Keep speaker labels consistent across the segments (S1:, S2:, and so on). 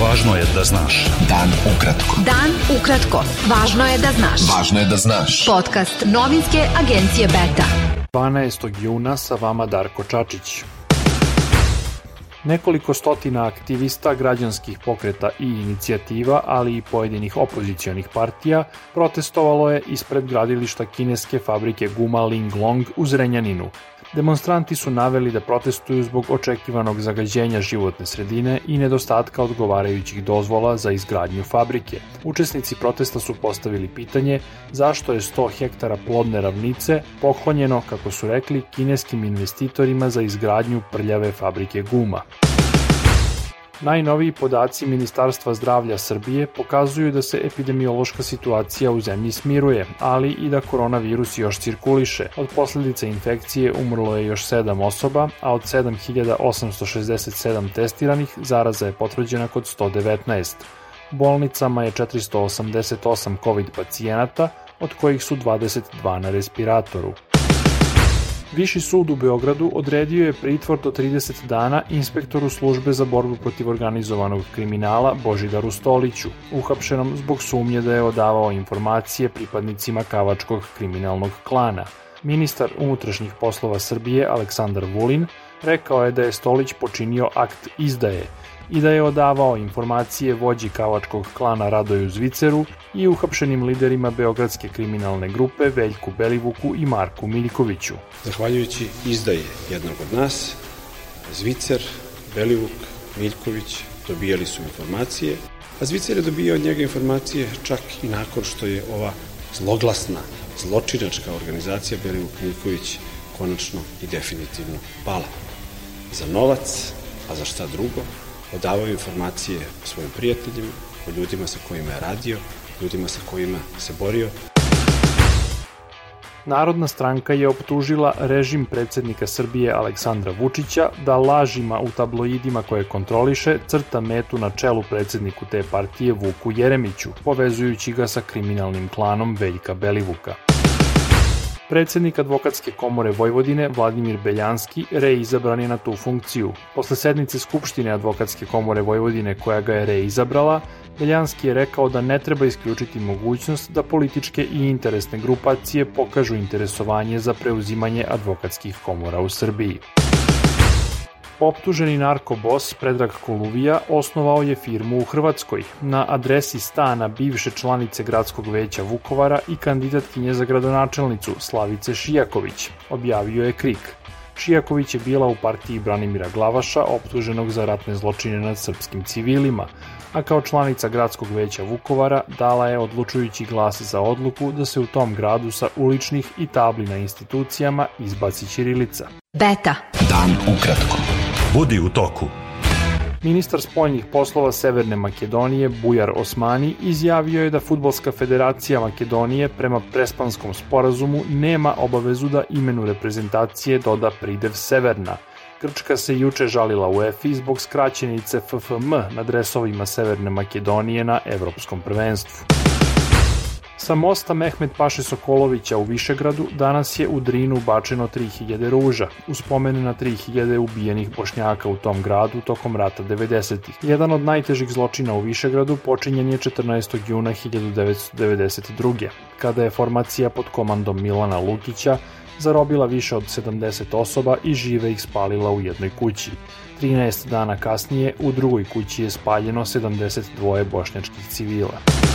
S1: Važno je da znaš.
S2: Dan ukratko.
S3: Dan ukratko. Važno je da znaš.
S2: Važno je da znaš.
S3: Podcast novinske agencije Beta.
S4: 12. juna sa vama Darko Čačić. Nekoliko stotina aktivista građanskih pokreta i inicijativa, ali i pojedinih opozicionih partija, protestovalo je ispred gradilišta kineske fabrike guma Linglong u Zrenjaninu, Demonstranti su naveli da protestuju zbog očekivanog zagađenja životne sredine i nedostatka odgovarajućih dozvola za izgradnju fabrike. Učesnici protesta su postavili pitanje zašto je 100 hektara plodne ravnice poklonjeno, kako su rekli, kineskim investitorima za izgradnju prljave fabrike guma. Najnoviji podaci Ministarstva zdravlja Srbije pokazuju da se epidemiološka situacija u zemlji smiruje, ali i da koronavirus još cirkuliše. Od posledica infekcije umrlo je još 7 osoba, a od 7867 testiranih zaraza je potvrđena kod 119. U bolnicama je 488 COVID pacijenata, od kojih su 22 na respiratoru. Viši sud u Beogradu odredio je pritvor do 30 dana inspektoru službe za borbu protiv organizovanog kriminala Božidaru Stoliću, uhapšenom zbog sumnje da je odavao informacije pripadnicima Kavačkog kriminalnog klana. Ministar unutrašnjih poslova Srbije Aleksandar Vulin rekao je da je Stolić počinio akt izdaje i da je odavao informacije vođi kavačkog klana Radoju Zviceru i uhapšenim liderima Beogradske kriminalne grupe Veljku Belivuku i Marku Miljkoviću.
S5: Zahvaljujući izdaje jednog od nas, Zvicer, Belivuk, Miljković dobijali su informacije, a Zvicer je dobijao od njega informacije čak i nakon što je ova zloglasna, zločinačka organizacija Belivuk Miljković konačno i definitivno pala. Za novac, a za šta drugo, odavao informacije o svojim prijateljima, o ljudima sa kojima je radio, ljudima sa kojima se borio.
S4: Narodna stranka je optužila režim predsednika Srbije Aleksandra Vučića da lažima u tabloidima koje kontroliše crta metu na čelu predsedniku te partije Vuku Jeremiću, povezujući ga sa kriminalnim klanom Veljka Belivuka. Predsednik advokatske komore Vojvodine Vladimir Beljanski reizabran je na tu funkciju. Posle sednice Skupštine advokatske komore Vojvodine koja ga je reizabrala, Beljanski je rekao da ne treba isključiti mogućnost da političke i interesne grupacije pokažu interesovanje za preuzimanje advokatskih komora u Srbiji. Optuženi narkobos Predrag Koluvija osnovao je firmu u Hrvatskoj na adresi stana bivše članice gradskog veća Vukovara i kandidatkinje za gradonačelnicu Slavice Šijaković, objavio je Krik. Šijaković je bila u partiji Branimira Glavaša, optuženog za ratne zločine nad srpskim civilima, a kao članica gradskog veća Vukovara dala je odlučujući glas za odluku da se u tom gradu sa uličnih i tabli na institucijama izbaci Ćirilica.
S3: Beta.
S2: Dan ukratko.
S1: Budi u toku.
S4: Ministar spoljnih poslova Severne Makedonije Bujar Osmani izjavio je da Futbolska federacija Makedonije prema prespanskom sporazumu nema obavezu da imenu reprezentacije doda pridev Severna. Grčka se juče žalila u EFI zbog skraćenice FFM na dresovima Severne Makedonije na Evropskom prvenstvu. Sa mosta Mehmet Paše Sokolovića u Višegradu danas je u Drinu bačeno 3000 ruža, u spomene na 3000 ubijenih bošnjaka u tom gradu tokom rata 90-ih. Jedan od najtežih zločina u Višegradu počinjen je 14. juna 1992. kada je formacija pod komandom Milana Lukića zarobila više od 70 osoba i žive ih spalila u jednoj kući. 13 dana kasnije u drugoj kući je spaljeno 72 bošnjačkih civila.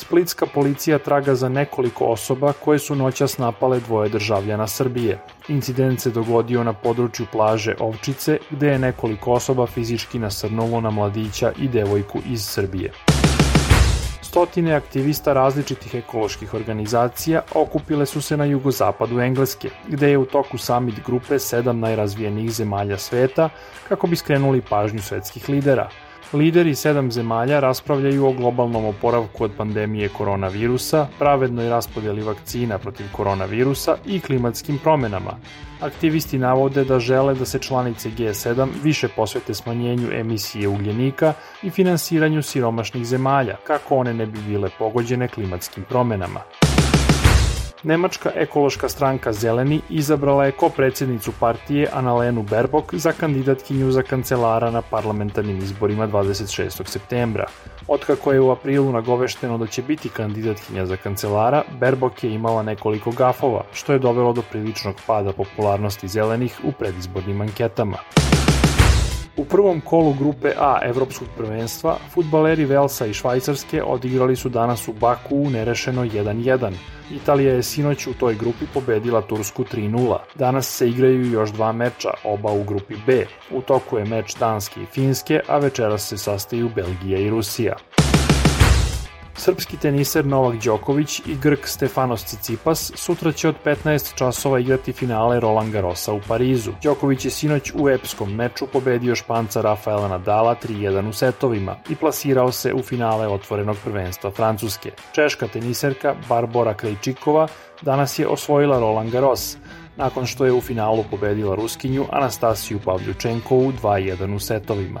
S4: Splitska policija traga za nekoliko osoba koje su noćas napale dvoje državljana Srbije. Incident se dogodio na području plaže Ovčice, gde je nekoliko osoba fizički nasrnulo na mladića i devojku iz Srbije. Stotine aktivista različitih ekoloških organizacija okupile su se na jugozapadu Engleske, gde je u toku summit grupe sedam najrazvijenijih zemalja sveta kako bi skrenuli pažnju svetskih lidera – Lideri sedam zemalja raspravljaju o globalnom oporavku od pandemije koronavirusa, pravednoj raspodeli vakcina protiv koronavirusa i klimatskim promenama. Aktivisti navode da žele da se članice G7 više posvete smanjenju emisije ugljenika i finansiranju siromašnih zemalja, kako one ne bi bile pogođene klimatskim promenama. Nemačka ekološka stranka Zeleni izabrala je ko-predsjednicu partije Annalenu Berbok za kandidatkinju za kancelara na parlamentarnim izborima 26. septembra. Otkako je u aprilu nagovešteno da će biti kandidatkinja za kancelara, Berbok je imala nekoliko gafova, što je dovelo do priličnog pada popularnosti zelenih u predizbornim anketama. U prvom kolu grupe A Evropskog prvenstva, futbaleri Velsa i Švajcarske odigrali su danas u Baku nerešeno 1-1. Italija je sinoć u toj grupi pobedila Tursku 3-0. Danas se igraju još dva meča, oba u grupi B. U toku je meč Danske i Finske, a večeras se sastaju Belgija i Rusija. Srpski teniser Novak Đoković i Grk Stefanos Tsitsipas sutra će od 15 časova igrati finale Roland Garrosa u Parizu. Đoković je sinoć u epskom meču pobedio Španca Rafaela Nadala 3-1 u setovima i plasirao se u finale otvorenog prvenstva Francuske. Češka teniserka Barbora Krejčikova danas je osvojila Roland Garros, nakon što je u finalu pobedila Ruskinju Anastasiju Pavljučenkovu 2-1 u setovima.